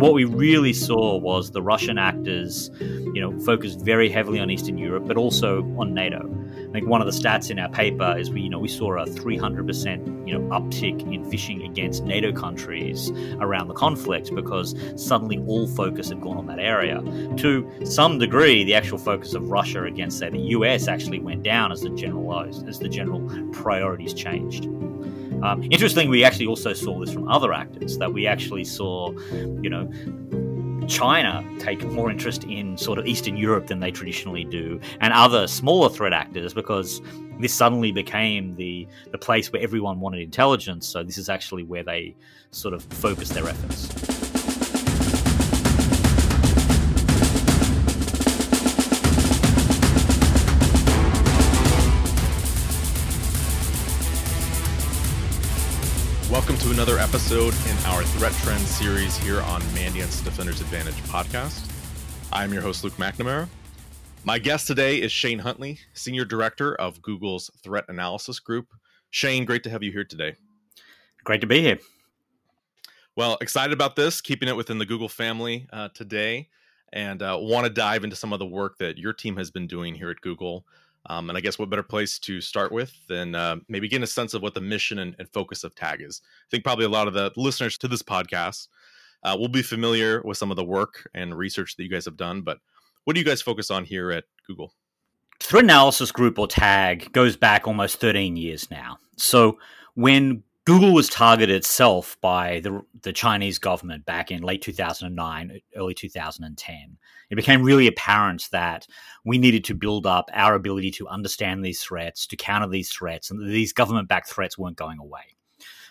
what we really saw was the Russian actors, you know, focused very heavily on Eastern Europe, but also on NATO. I think one of the stats in our paper is we, you know, we saw a 300%, you know, uptick in phishing against NATO countries around the conflict because suddenly all focus had gone on that area. To some degree, the actual focus of Russia against, say, the US actually went down as the general as the general priorities changed. Um, we actually also saw this from other actors that we actually saw, you know, China take more interest in sort of Eastern Europe than they traditionally do, and other smaller threat actors because this suddenly became the the place where everyone wanted intelligence. So this is actually where they sort of focused their efforts. Another episode in our Threat Trends series here on Mandiant's Defender's Advantage podcast. I'm your host, Luke McNamara. My guest today is Shane Huntley, Senior Director of Google's Threat Analysis Group. Shane, great to have you here today. Great to be here. Well, excited about this, keeping it within the Google family uh, today, and uh, want to dive into some of the work that your team has been doing here at Google um, and I guess what better place to start with than uh, maybe getting a sense of what the mission and, and, focus of Tag is. I think probably a lot of the listeners to this podcast uh, will be familiar with some of the work and research that you guys have done, but what do you guys focus on here at Google? Threat Analysis Group or TAG goes back almost 13 years now. So when Google was targeted itself by the, the Chinese government back in late 2009, early 2010. It became really apparent that we needed to build up our ability to understand these threats, to counter these threats, and these government backed threats weren't going away.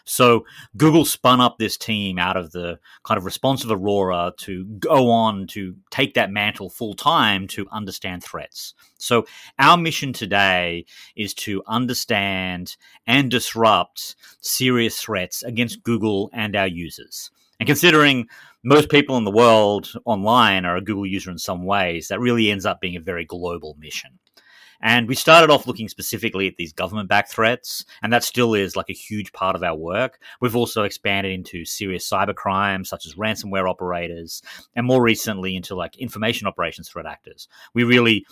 So Google spun up this team out of the kind of responsive Aurora to go on to take that mantle full time to understand threats. So our mission today is to understand and disrupt serious threats against Google and our users. And considering most people in the world online are a Google user in some ways, that really ends up being a very global mission. And we started off looking specifically at these government backed threats, and that still is like a huge part of our work. We've also expanded into serious cyber crimes such as ransomware operators, and more recently into like information operations threat actors. We really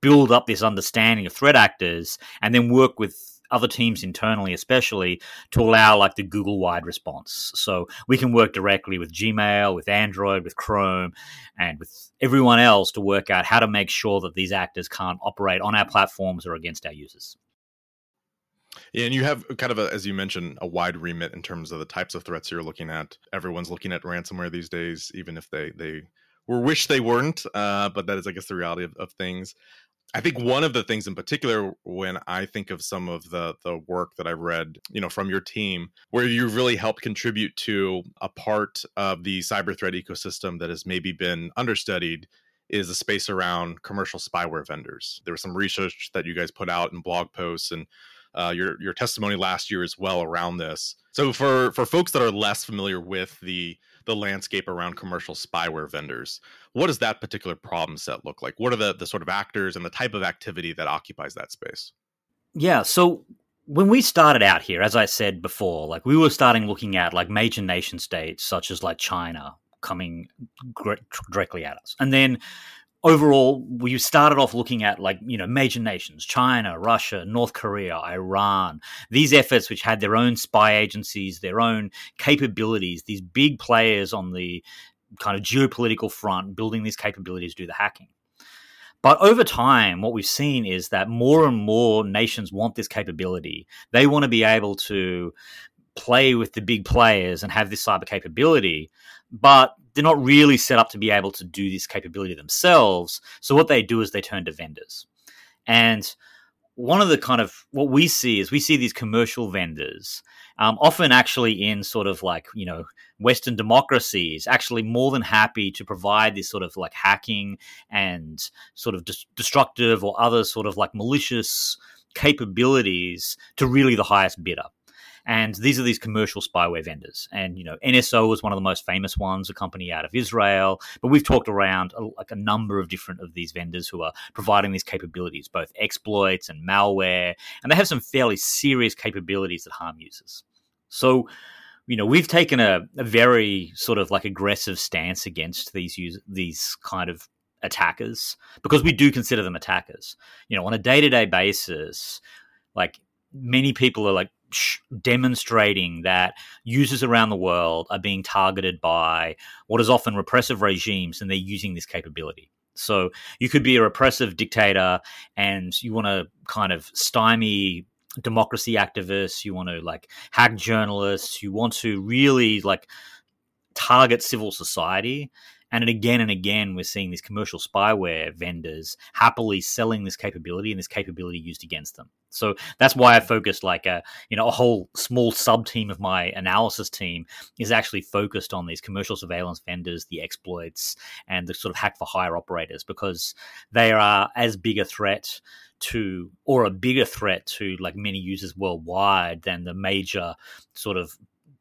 build up this understanding of threat actors and then work with other teams internally, especially to allow like the Google wide response. So we can work directly with Gmail, with Android, with Chrome, and with everyone else to work out how to make sure that these actors can't operate on our platforms or against our users. Yeah, and you have kind of a, as you mentioned, a wide remit in terms of the types of threats you're looking at. Everyone's looking at ransomware these days, even if they they were wish they weren't. Uh, but that is, I guess, the reality of, of things. I think one of the things in particular when I think of some of the the work that I've read, you know, from your team, where you really helped contribute to a part of the cyber threat ecosystem that has maybe been understudied is the space around commercial spyware vendors. There was some research that you guys put out in blog posts and uh, your your testimony last year as well around this. So for for folks that are less familiar with the the landscape around commercial spyware vendors. What does that particular problem set look like? What are the, the sort of actors and the type of activity that occupies that space? Yeah, so when we started out here, as I said before, like we were starting looking at like major nation states such as like China coming directly at us. And then overall, we started off looking at like, you know, major nations, China, Russia, North Korea, Iran, these efforts which had their own spy agencies, their own capabilities, these big players on the kind of geopolitical front building these capabilities to do the hacking. But over time, what we've seen is that more and more nations want this capability. They want to be able to play with the big players and have this cyber capability, but they're not really set up to be able to do this capability themselves. So what they do is they turn to vendors. And one of the kind of what we see is we see these commercial vendors, um, often actually in sort of like, you know, Western democracies, actually more than happy to provide this sort of like hacking and sort of destructive or other sort of like malicious capabilities to really the highest bidder. And these are these commercial spyware vendors. And, you know, NSO is one of the most famous ones, a company out of Israel. But we've talked around a, like a number of different of these vendors who are providing these capabilities, both exploits and malware. And they have some fairly serious capabilities that harm users. So you know, we've taken a, a very sort of like aggressive stance against these use, these kind of attackers because we do consider them attackers. You know, on a day to day basis, like many people are like demonstrating that users around the world are being targeted by what is often repressive regimes and they're using this capability. So you could be a repressive dictator and you want to kind of stymie democracy activists, you want to like hack journalists, you want to really like target civil society. And again and again, we're seeing these commercial spyware vendors happily selling this capability and this capability used against them. So that's why I focused like a you know a whole small sub team of my analysis team is actually focused on these commercial surveillance vendors, the exploits, and the sort of hack for hire operators because they are as big a threat to or a bigger threat to like many users worldwide than the major sort of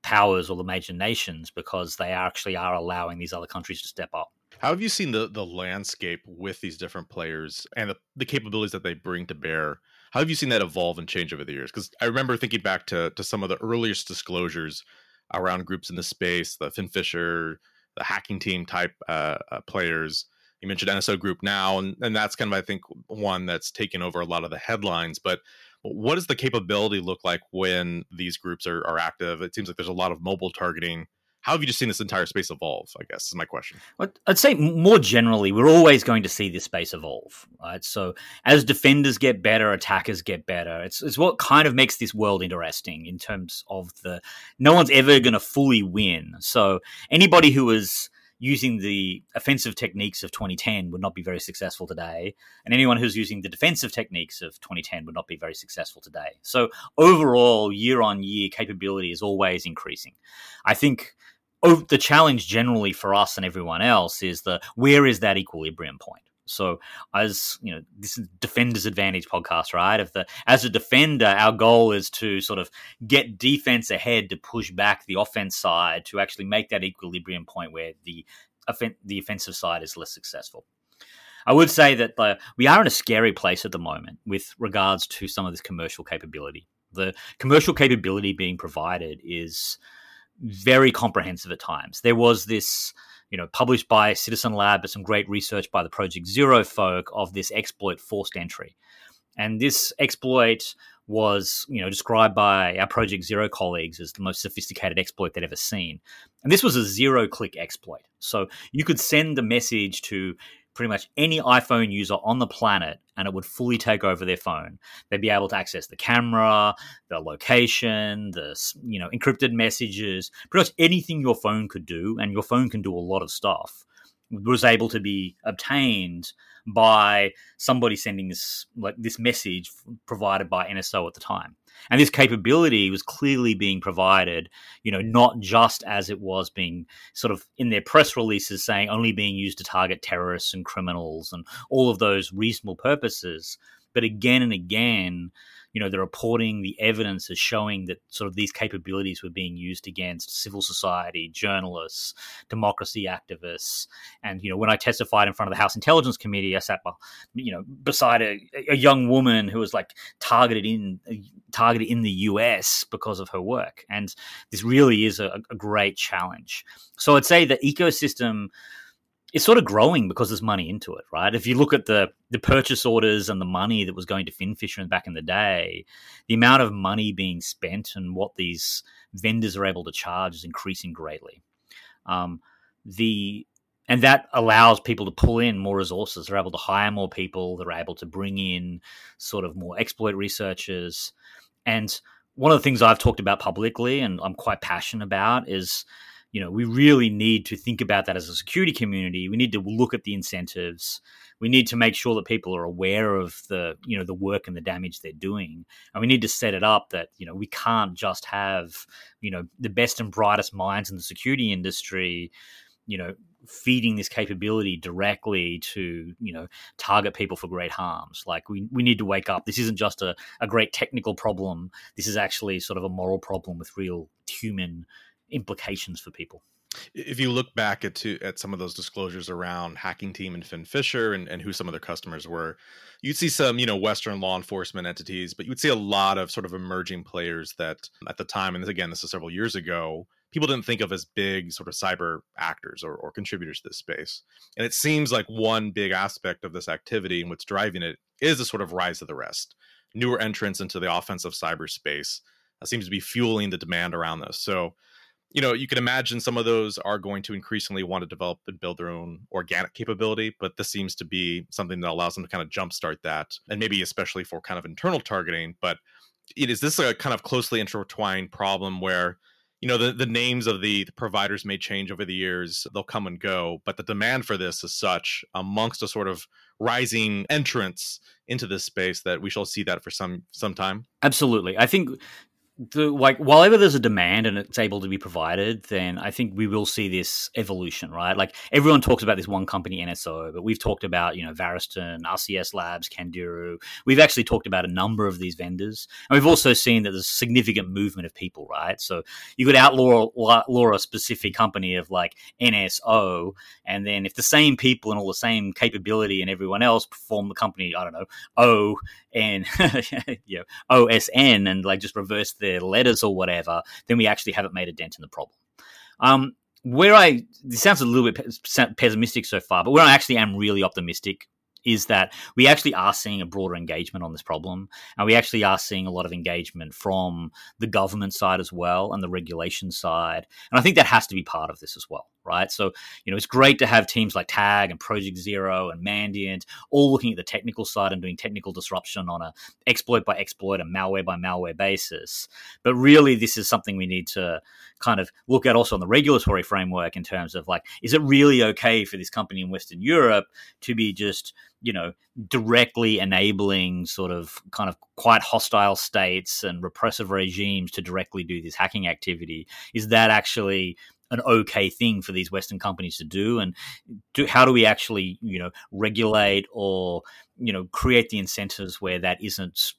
powers or the major nations because they actually are allowing these other countries to step up. How have you seen the the landscape with these different players and the, the capabilities that they bring to bear? How have you seen that evolve and change over the years? Because I remember thinking back to to some of the earliest disclosures around groups in the space, the FinFisher, the hacking team type uh, uh, players you mentioned NSO Group now, and, and that's kind of I think one that's taken over a lot of the headlines. But what does the capability look like when these groups are, are active? It seems like there's a lot of mobile targeting. How have you just seen this entire space evolve? I guess is my question. I'd say more generally, we're always going to see this space evolve, right? So as defenders get better, attackers get better. It's it's what kind of makes this world interesting in terms of the no one's ever going to fully win. So anybody who is using the offensive techniques of 2010 would not be very successful today. And anyone who's using the defensive techniques of 2010 would not be very successful today. So overall, year on year, capability is always increasing. I think the challenge generally for us and everyone else is the where is that equilibrium point? So as you know, this is defender's advantage podcast, right? If the as a defender, our goal is to sort of get defense ahead to push back the offense side to actually make that equilibrium point where the the offensive side is less successful. I would say that the, we are in a scary place at the moment with regards to some of this commercial capability. The commercial capability being provided is very comprehensive at times. There was this you know, published by Citizen Lab, but some great research by the Project Zero folk of this exploit forced entry. And this exploit was, you know, described by our Project Zero colleagues as the most sophisticated exploit they'd ever seen. And this was a zero click exploit. So you could send a message to pretty much any iPhone user on the planet and it would fully take over their phone. They'd be able to access the camera, the location, the you know encrypted messages, pretty much anything your phone could do, and your phone can do a lot of stuff. Was able to be obtained by somebody sending this like this message provided by NSO at the time. And this capability was clearly being provided, you know, not just as it was being sort of in their press releases saying only being used to target terrorists and criminals and all of those reasonable purposes, but again and again, you know, the reporting, the evidence is showing that sort of these capabilities were being used against civil society, journalists, democracy activists. And, you know, when I testified in front of the House Intelligence Committee, I sat, you know, beside a, a young woman who was like targeted in, targeted in the US because of her work. And this really is a, a great challenge. So I'd say the ecosystem it's sort of growing because there's money into it, right? If you look at the the purchase orders and the money that was going to FinFisher back in the day, the amount of money being spent and what these vendors are able to charge is increasing greatly. Um, the and that allows people to pull in more resources. They're able to hire more people. They're able to bring in sort of more exploit researchers. And one of the things I've talked about publicly, and I'm quite passionate about, is you know, we really need to think about that as a security community. We need to look at the incentives. We need to make sure that people are aware of the, you know, the work and the damage they're doing. And we need to set it up that, you know, we can't just have, you know, the best and brightest minds in the security industry, you know, feeding this capability directly to you know target people for great harms like we, we need to wake up this isn't just a, a great technical problem this is actually sort of a moral problem with real human implications for people. If you look back at to, at some of those disclosures around Hacking Team and FinFisher and, and who some of their customers were, you'd see some, you know, Western law enforcement entities, but you would see a lot of sort of emerging players that at the time, and again, this is several years ago, people didn't think of as big sort of cyber actors or, or contributors to this space. And it seems like one big aspect of this activity and what's driving it is a sort of rise of the rest. Newer entrants into the offensive cyberspace that seems to be fueling the demand around this. So, you know, you can imagine some of those are going to increasingly want to develop and build their own organic capability, but this seems to be something that allows them to kind of jumpstart that, and maybe especially for kind of internal targeting. But it is this a kind of closely intertwined problem where you know the, the names of the, the, providers may change over the years they'll come and go but the demand for this is such amongst a sort of rising entrance into this space that we shall see that for some some time absolutely i think the like while ever there's a demand and it's able to be provided, then I think we will see this evolution, right? Like everyone talks about this one company NSO, but we've talked about you know Variston, RCS Labs, Candiru. We've actually talked about a number of these vendors, and we've also seen that there's significant movement of people, right? So you could outlaw law a specific company of like NSO, and then if the same people and all the same capability and everyone else perform the company, I don't know O and you know OSN and like just reverse their letters or whatever, then we actually haven't made a dent in the problem. Um, where I this sounds a little bit pessimistic so far, but where I actually am really optimistic is that we actually are seeing a broader engagement on this problem. And we actually are seeing a lot of engagement from the government side as well and the regulation side. And I think that has to be part of this as well right? So, you know, it's great to have teams like Tag and Project Zero and Mandiant all looking at the technical side and doing technical disruption on a exploit by exploit and malware by malware basis. But really, this is something we need to kind of look at also on the regulatory framework in terms of like, is it really okay for this company in Western Europe to be just you know directly enabling sort of kind of quite hostile states and repressive regimes to directly do this hacking activity is that actually an okay thing for these Western companies to do, and do, how do we actually, you know, regulate or you know create the incentives where that isn't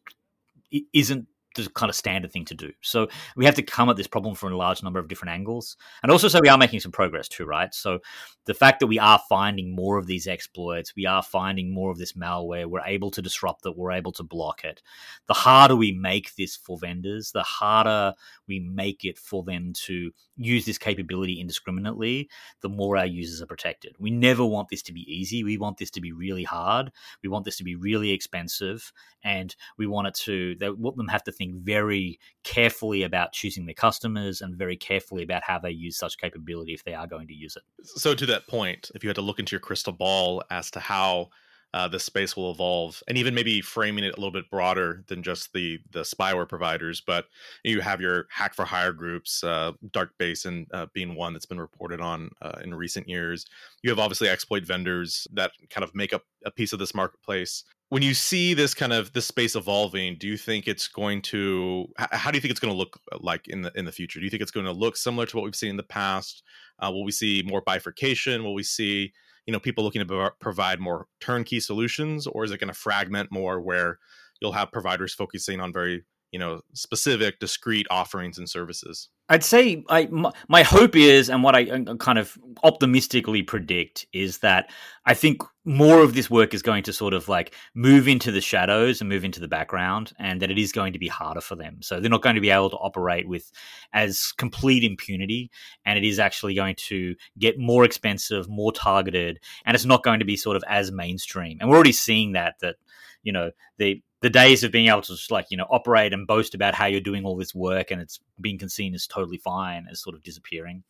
isn't the kind of standard thing to do. So we have to come at this problem from a large number of different angles, and also so we are making some progress too, right? So the fact that we are finding more of these exploits, we are finding more of this malware, we're able to disrupt it, we're able to block it. The harder we make this for vendors, the harder we make it for them to use this capability indiscriminately, the more our users are protected. We never want this to be easy. We want this to be really hard. We want this to be really expensive, and we want it to. They them have to think very carefully about choosing their customers and very carefully about how they use such capability if they are going to use it. So, to that point, if you had to look into your crystal ball as to how uh, the space will evolve, and even maybe framing it a little bit broader than just the the spyware providers. But you have your hack for hire groups, uh, Dark Basin uh, being one that's been reported on uh, in recent years. You have obviously exploit vendors that kind of make up a piece of this marketplace. When you see this kind of this space evolving, do you think it's going to? How do you think it's going to look uh, like in the in the future? Do you think it's going to look similar to what we've seen in the past? Uh, will we see more bifurcation? Will we see you know people looking to provide more turnkey solutions or is it going to fragment more where you'll have providers focusing on very you know specific discrete offerings and services I'd say I, my, my, hope is, and what I uh, uh, kind of optimistically predict is that I think more of this work is going to sort of like move into the shadows and move into the background, and that it is going to be harder for them. So they're not going to be able to operate with as complete impunity, and it is actually going to get more expensive, more targeted, and it's not going to be sort of as mainstream. And we're already seeing that that you know the the days of being able to just like you know operate and boast about how you're doing all this work and it's being seen as totally fine is sort of disappearing.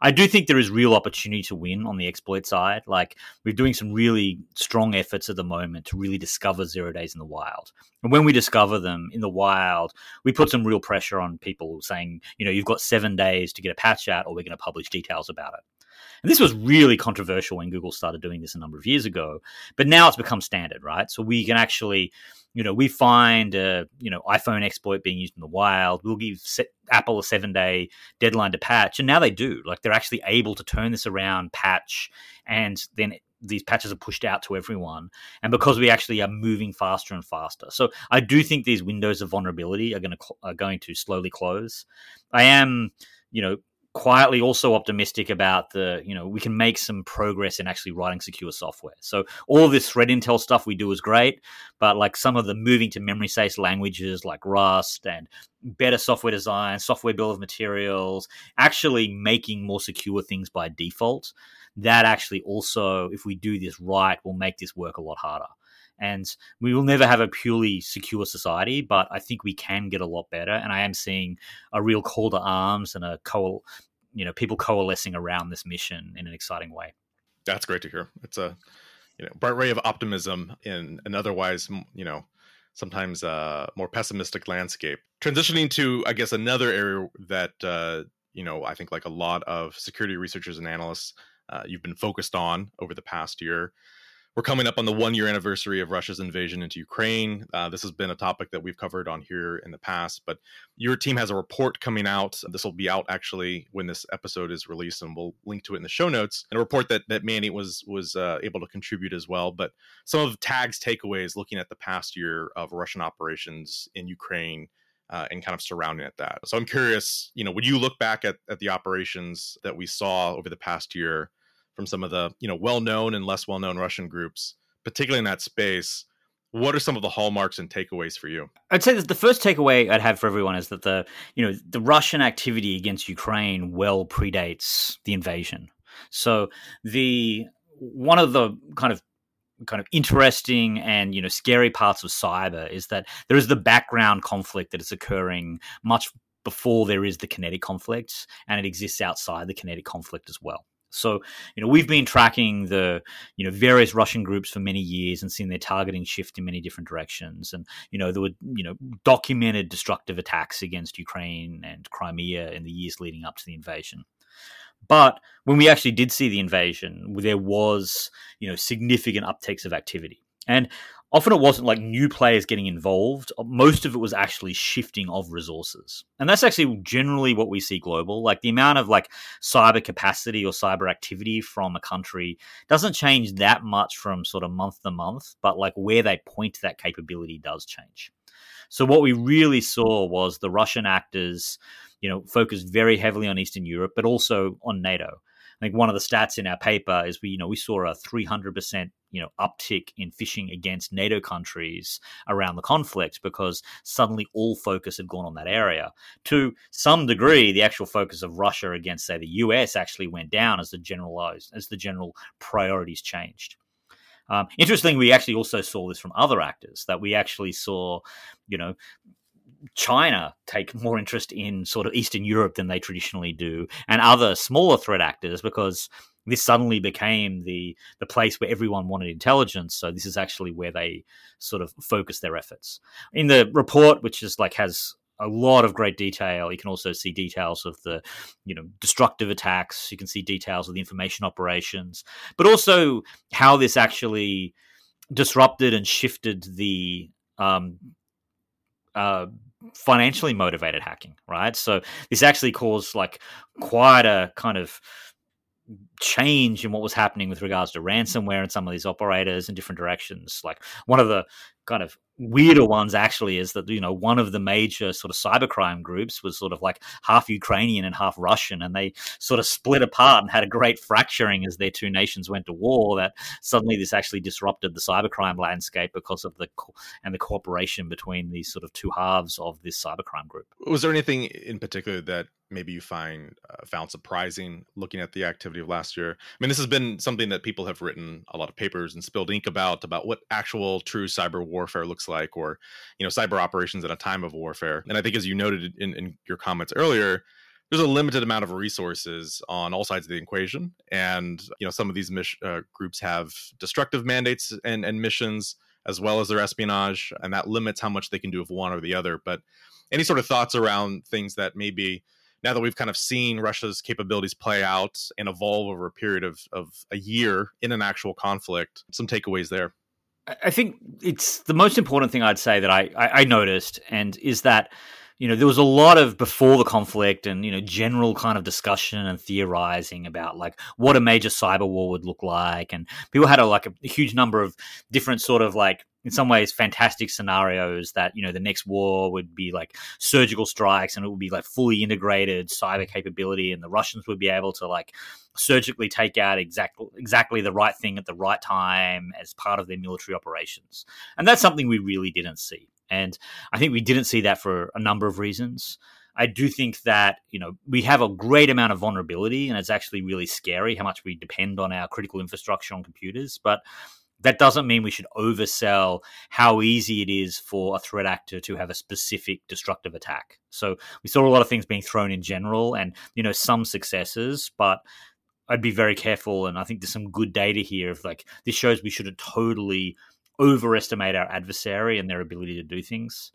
I do think there is real opportunity to win on the exploit side. Like we're doing some really strong efforts at the moment to really discover zero days in the wild. And when we discover them in the wild, we put some real pressure on people saying, you know, you've got seven days to get a patch out or we're going to publish details about it. And this was really controversial when Google started doing this a number of years ago, but now it's become standard, right? So we can actually, you know, we find a, you know, iPhone exploit being used in the wild. We'll give Apple a seven day deadline to patch. And now they do. Like they're actually able to turn this around, patch, and then these patches are pushed out to everyone and because we actually are moving faster and faster so i do think these windows of vulnerability are going to are going to slowly close i am you know quietly also optimistic about the you know we can make some progress in actually writing secure software so all of this threat intel stuff we do is great but like some of the moving to memory safe languages like rust and better software design software bill of materials actually making more secure things by default that actually also if we do this right will make this work a lot harder and we will never have a purely secure society, but I think we can get a lot better. And I am seeing a real call to arms and a co, you know, people coalescing around this mission in an exciting way. That's great to hear. It's a you know bright ray of optimism in an otherwise you know sometimes uh, more pessimistic landscape. Transitioning to I guess another area that uh, you know I think like a lot of security researchers and analysts uh, you've been focused on over the past year we're coming up on the one year anniversary of Russia's invasion into Ukraine. Uh, this has been a topic that we've covered on here in the past, but your team has a report coming out. This will be out actually when this episode is released, and we'll link to it in the show notes. And a report that that Mandiant was was uh, able to contribute as well. But some of Tag's takeaways looking at the past year of Russian operations in Ukraine. Uh, and kind of surrounding at that. So I'm curious, you know, when you look back at, at the operations that we saw over the past year, from some of the you know well-known and less well-known Russian groups, particularly in that space. What are some of the hallmarks and takeaways for you? I'd say that the first takeaway I'd have for everyone is that the you know the Russian activity against Ukraine well predates the invasion. So the one of the kind of kind of interesting and you know scary parts of cyber is that there is the background conflict that is occurring much before there is the kinetic conflict and it exists outside the kinetic conflict as well so, you know, we've been tracking the, you know, various Russian groups for many years and seen their targeting shift in many different directions. And, you know, there were, you know, documented destructive attacks against Ukraine and Crimea in the years leading up to the invasion. But when we actually did see the invasion, there was, you know, significant uptakes of activity. And often it wasn't like new players getting involved. Most of it was actually shifting of resources. And that's actually generally what we see global. Like the amount of like cyber capacity or cyber activity from a country doesn't change that much from sort of month to month, but like where they point that capability does change. So what we really saw was the Russian actors, you know, focused very heavily on Eastern Europe, but also on NATO. I think one of the stats in our paper is we, you know, we saw a 300% you know uptick in phishing against NATO countries around the conflict because suddenly all focus had gone on that area. To some degree, the actual focus of Russia against say the US actually went down as the generalized as the general priorities changed. Um, interestingly, we actually also saw this from other actors that we actually saw, you know, China take more interest in sort of Eastern Europe than they traditionally do, and other smaller threat actors because this suddenly became the the place where everyone wanted intelligence. So this is actually where they sort of focus their efforts. In the report, which is like has a lot of great detail. You can also see details of the, you know, destructive attacks. You can see details of the information operations, but also how this actually disrupted and shifted the um, uh, financially motivated hacking, right? So this actually caused like quite a kind of change in what was happening with regards to ransomware and some of these operators in different directions. Like one of the kind of weirder ones actually is that you know one of the major sort of cybercrime groups was sort of like half Ukrainian and half Russian, and they sort of split apart and had a great fracturing as their two nations went to war. That suddenly this actually disrupted the cybercrime landscape because of the co- and the cooperation between these sort of two halves of this cybercrime group. Was there anything in particular that maybe you find uh, found surprising looking at the activity of last year? I mean, this has been something that people have written a lot of papers and spilled ink about about what actual true cyber warfare looks like, or you know, cyber operations at a time of warfare. And I think, as you noted in, in your comments earlier, there's a limited amount of resources on all sides of the equation, and you know, some of these mis- uh, groups have destructive mandates and, and missions as well as their espionage, and that limits how much they can do of one or the other. But any sort of thoughts around things that maybe now that we've kind of seen Russia's capabilities play out and evolve over a period of, of a year in an actual conflict, some takeaways there. I think it's the most important thing I'd say that I, I, I noticed, and is that you know there was a lot of before the conflict and you know general kind of discussion and theorizing about like what a major cyber war would look like and people had a like a, a huge number of different sort of like in some ways fantastic scenarios that you know the next war would be like surgical strikes and it would be like fully integrated cyber capability and the Russians would be able to like surgically take out exactly exactly the right thing at the right time as part of their military operations. And that's something we really didn't see. And I think we didn't see that for a number of reasons. I do think that you know we have a great amount of vulnerability, and it's actually really scary how much we depend on our critical infrastructure on computers. But that doesn't mean we should oversell how easy it is for a threat actor to have a specific destructive attack. So we saw a lot of things being thrown in general, and you know some successes, but I'd be very careful. And I think there's some good data here of like this shows we shouldn't totally overestimate our adversary and their ability to do things.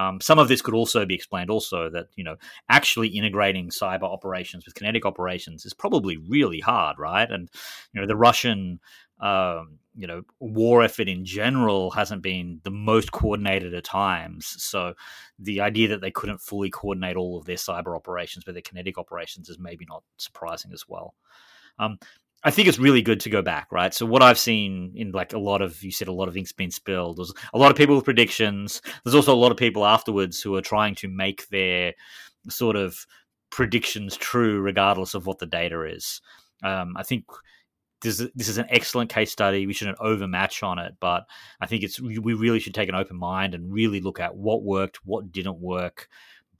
Um, some of this could also be explained also that you know actually integrating cyber operations with kinetic operations is probably really hard, right? And you know the Russian um, you know war effort in general hasn't been the most coordinated at times. So the idea that they couldn't fully coordinate all of their cyber operations with their kinetic operations is maybe not surprising as well. Um, I think it's really good to go back, right? So what I've seen in like a lot of you said a lot of ink's been spilled. There's a lot of people with predictions. There's also a lot of people afterwards who are trying to make their sort of predictions true regardless of what the data is. Um, I think this this is an excellent case study. We shouldn't overmatch on it, but I think it's we really should take an open mind and really look at what worked, what didn't work,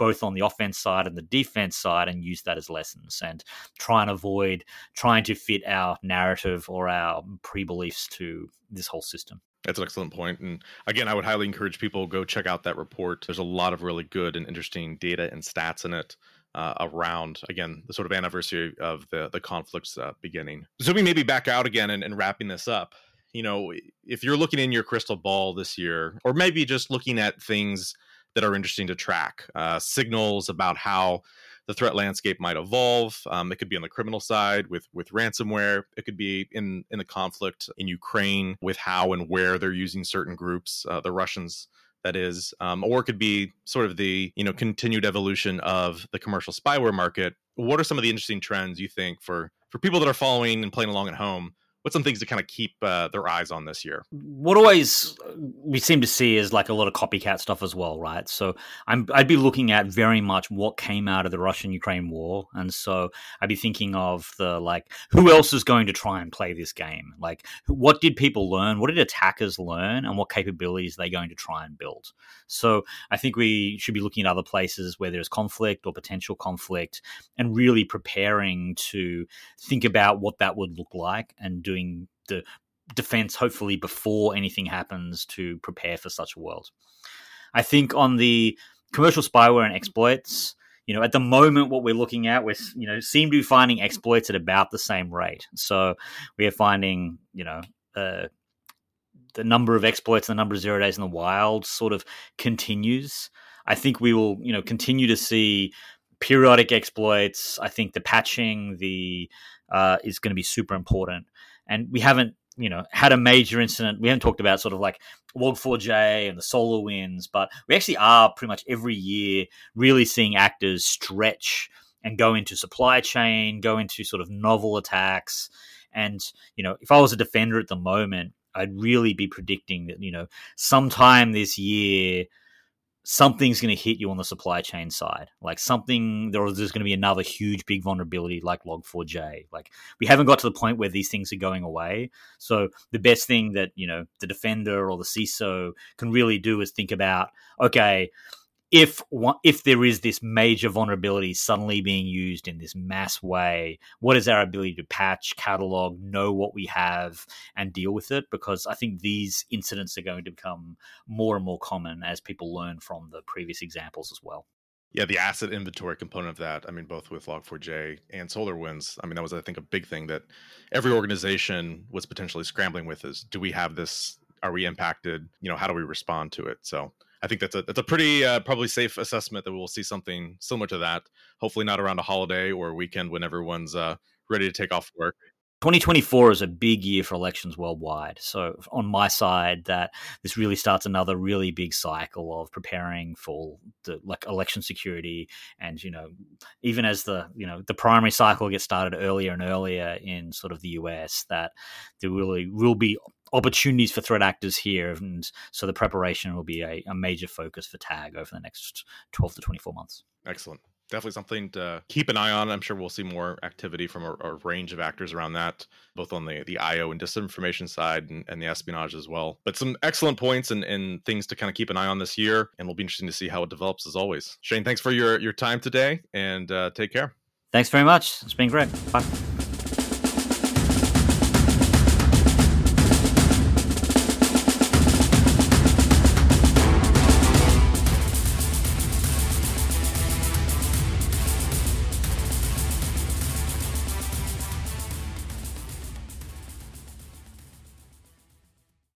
both on the offense side and the defense side and use that as lessons and try and avoid trying to fit our narrative or our pre beliefs to this whole system. That's an excellent point. And again, I would highly encourage people go check out that report. There's a lot of really good and interesting data and stats in it. Uh, around again the sort of anniversary of the the conflicts uh, beginning. Zooming maybe back out again and, and wrapping this up. You know, if you're looking in your crystal ball this year, or maybe just looking at things that are interesting to track. Uh, signals about how the threat landscape might evolve. Um, it could be on the criminal side with with ransomware. It could be in in the conflict in Ukraine with how and where they're using certain groups. Uh, the Russians that is um, or it could be sort of the you know continued evolution of the commercial spyware market what are some of the interesting trends you think for for people that are following and playing along at home what's some things to kind of keep uh, their eyes on this year? What always we seem to see is like a lot of copycat stuff as well, right? So I'm I'd be looking at very much what came out of the Russian Ukraine war, and so I'd be thinking of the like who else is going to try and play this game? Like what did people learn? What did attackers learn? And what capabilities are they going to try and build? So I think we should be looking at other places where there's conflict or potential conflict, and really preparing to think about what that would look like and doing the defense hopefully before anything happens to prepare for such a world. I think on the commercial spyware and exploits, you know, at the moment, what we're looking at, we you know seem to be finding exploits at about the same rate. So we are finding, you know, uh, the number of exploits, and the number of zero days in the wild, sort of continues. I think we will, you know, continue to see periodic exploits. I think the patching, the uh, is going to be super important and we haven't you know had a major incident. We haven't talked about sort of like log4j and the SolarWinds, but we actually are pretty much every year really seeing actors stretch and go into supply chain go into sort of novel attacks. And you know if i was a defender at the moment i'd really be predicting that you know sometime this year something's going to hit you on the supply chain side. Like something, there's going to be another huge, big vulnerability like Log4j. Like we haven't got to the point where these things are going away. So the best thing that, you know, the defender or the CISO can really do is think about, okay, if if there is this major vulnerability suddenly being used in this mass way, what is our ability to patch, catalog, know what we have, and deal with it? Because I think these incidents are going to become more and more common as people learn from the previous examples as well. Yeah, the asset inventory component of that, I mean, both with Log4j and SolarWinds, I mean, that was, I think, a big thing that every organization was potentially scrambling with is do we have this? Are we impacted? You know, how do we respond to it? So I think that's a that's a pretty uh, probably safe assessment that we'll see something similar to that. Hopefully, not around a holiday or a weekend when everyone's uh, ready to take off work. 2024 is a big year for elections worldwide. So on my side, that this really starts another really big cycle of preparing for the like election security, and you know, even as the you know the primary cycle gets started earlier and earlier in sort of the US, that there really will be opportunities for threat actors here, and so the preparation will be a, a major focus for Tag over the next twelve to twenty four months. Excellent definitely something to keep an eye on. I'm sure we'll see more activity from a, a, range of actors around that, both on the, the IO and disinformation side and, and the espionage as well. But some excellent points and, and things to kind of keep an eye on this year, and it'll be interesting to see how it develops as always. Shane, thanks for your, your time today and uh, take care. Thanks very much. It's been great. Bye.